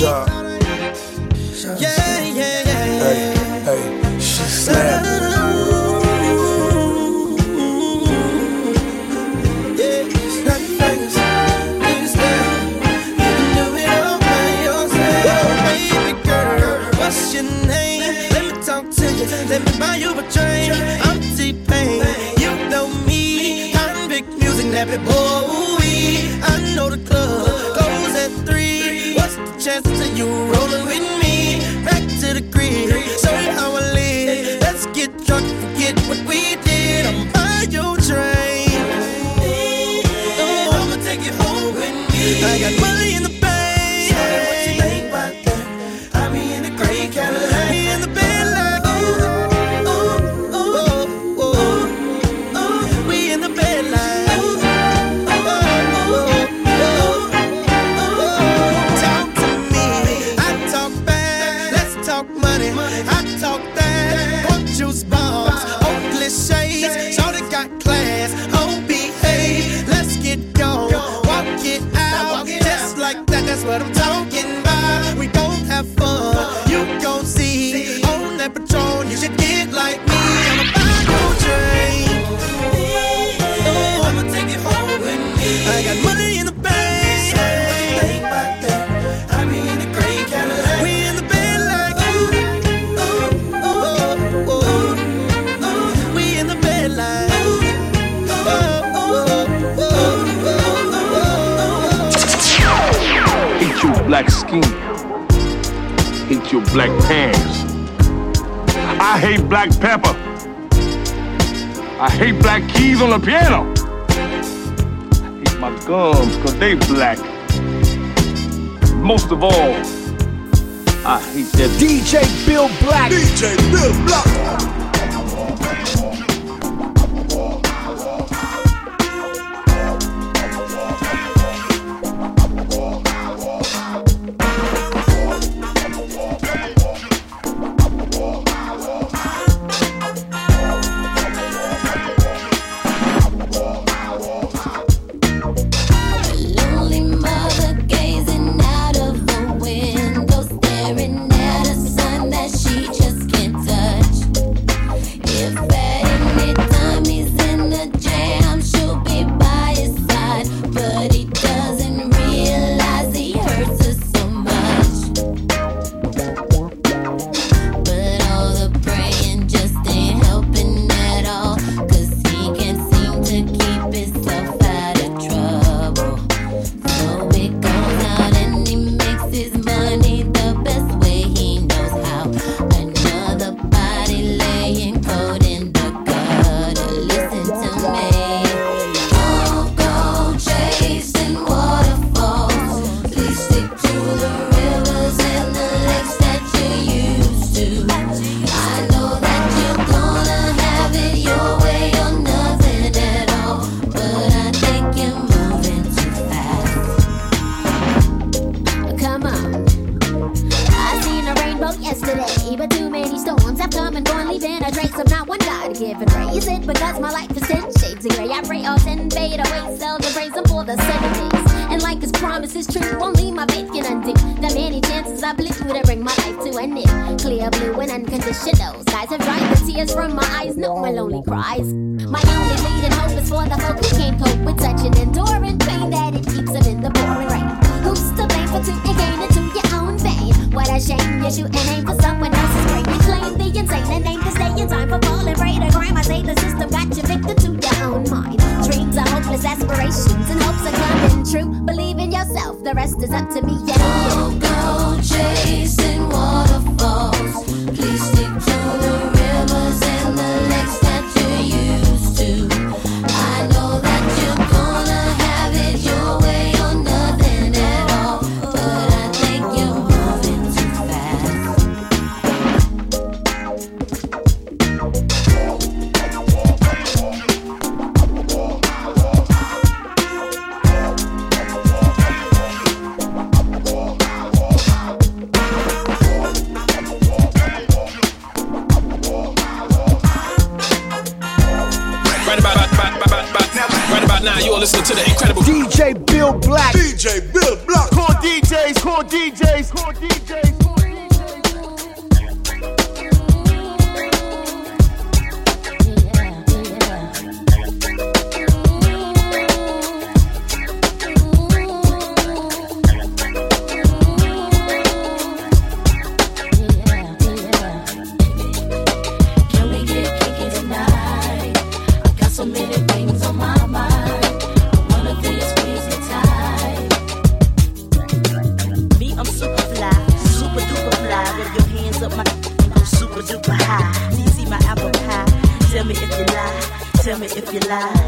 já. I got money. hate black pepper. I hate black keys on the piano. I hate my gums, cause they black. Most of all, I hate that DJ Bill Black. DJ Bill Black. the shit those guys have dried the tears from my eyes, not my lonely cries. My only leading hope is for the folk who can't cope with such an enduring pain that it keeps them in the pouring rain. Who's to blame for taking gain into your own vein? What a shame you shoot shooting aim for someone else's brain. You claim the insane and aim to stay in time for falling prey to crime. I say the system got you victim to your own mind. Dreams are hopeless aspirations and hopes are coming true. Believe in yourself, the rest is up to me. Yeah. Listening to the incredible DJ Bill Black. DJ Bill Black. Call DJs, call DJs, core DJs. if you like.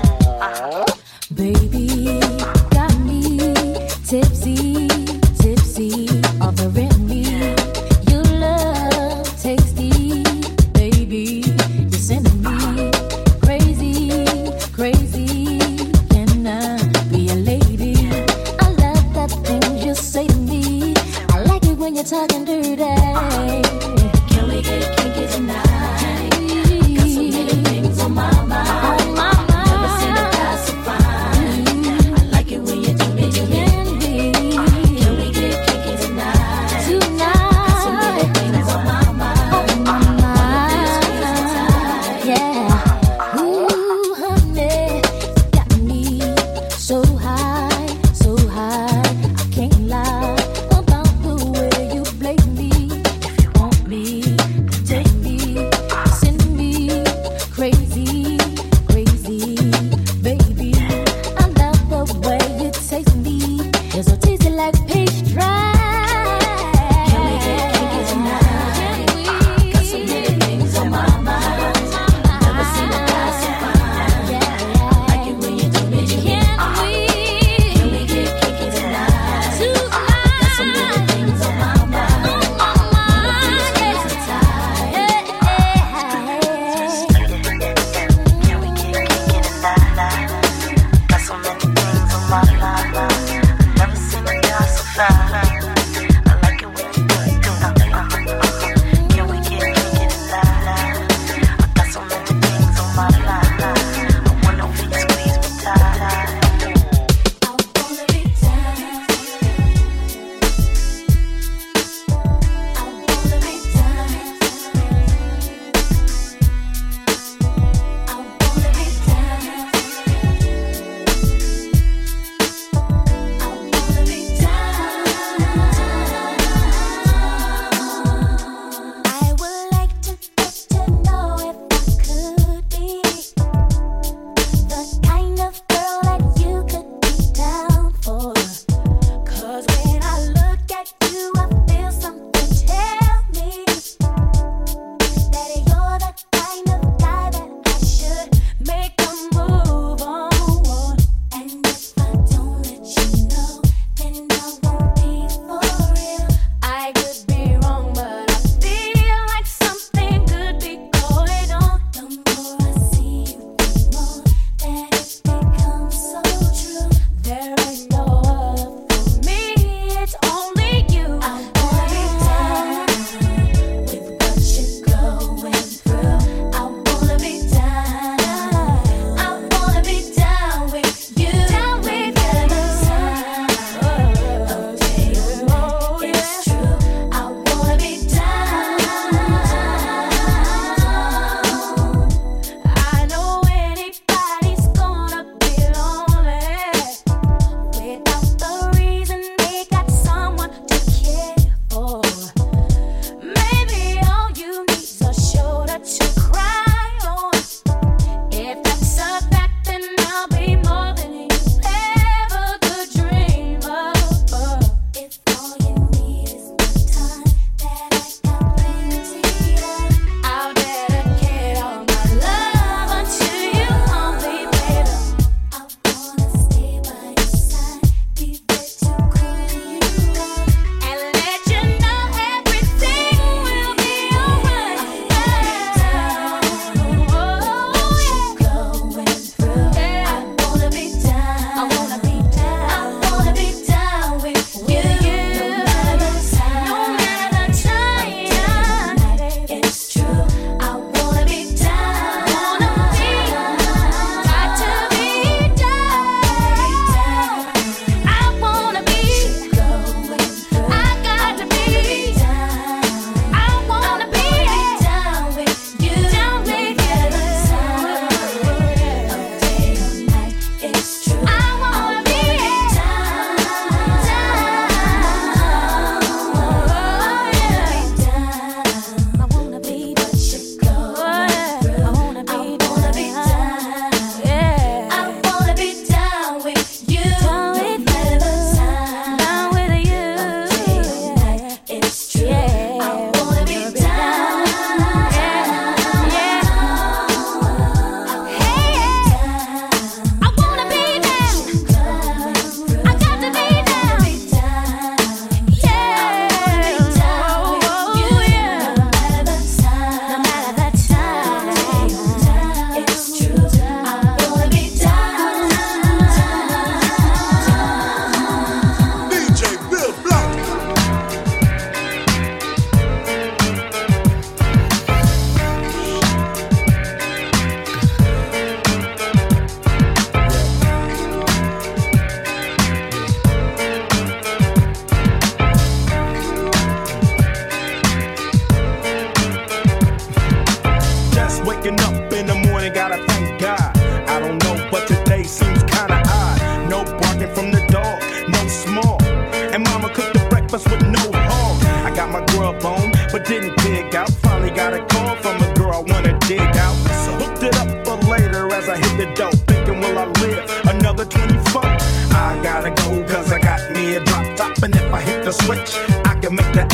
a switch, I can make that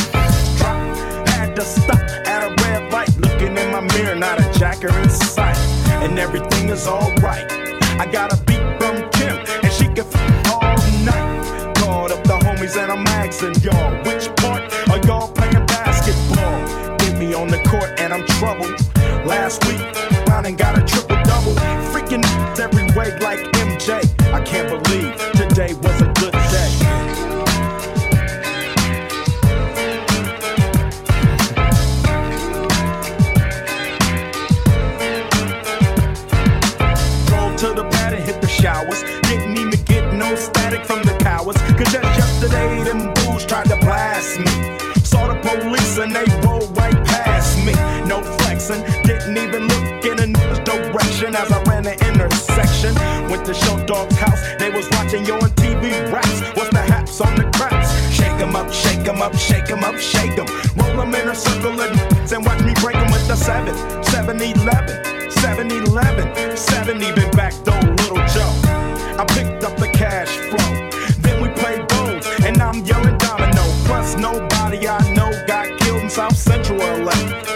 drop. Had to stop at a red light, looking in my mirror, not a jacker in sight. And everything is alright. I got a beat from Kim, and she can f all night. Called up the homies, and I'm asking y'all, which part are y'all playing basketball? Get me on the court, and I'm troubled. Last week, I done got a triple double. Freaking every way like MJ. I can't believe today was a them up, shake them up, shake them. In a circle and, and watch me break 'em with the 7, 7 11, 7 11, 7 even back though, little Joe. I picked up the cash flow. Then we played bones, and I'm yelling domino. Plus, nobody I know got killed in South Central LA.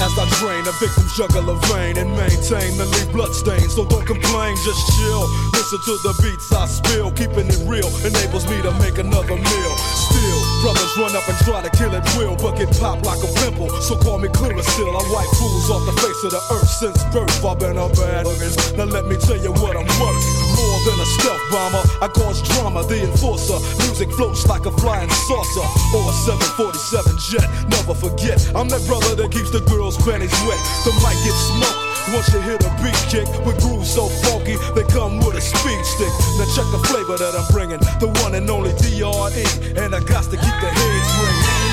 As I drain a victim's jugular vein and maintain the leave bloodstains. So don't complain, just chill. Listen to the beats I spill. Keeping it real enables me to make another meal. Still, run up and try to kill it will, but get popped like a pimple. So call me clearer still. I wipe fools off the face of the earth since birth. I've been a bad. Now let me tell you what I'm worth. More than a stealth bomber, I cause drama, the enforcer. Music floats like a flying saucer or a 747 jet. Never forget, I'm that brother that keeps the girls' panties wet. The mic gets smoked. Once you hit a beat kick with grooves so funky, they come with a speed stick. Now check the flavor that I'm bringing, the one and only DRE, and I got to keep the heads ringing. Yeah,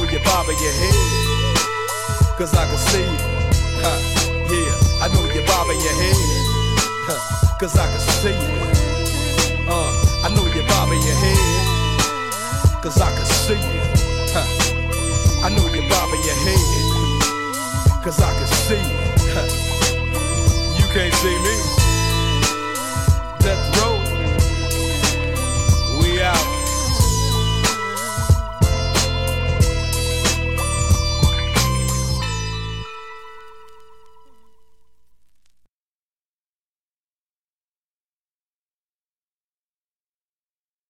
Know you're bobbing your head, cause I can see it. Huh, yeah, I know you're bobbing your head, huh, cause I can see it. Uh, I know you're bobbing your head, cause I can see it. Huh, I know you're bobbing your head, cause I can see it. Huh, you can't see me.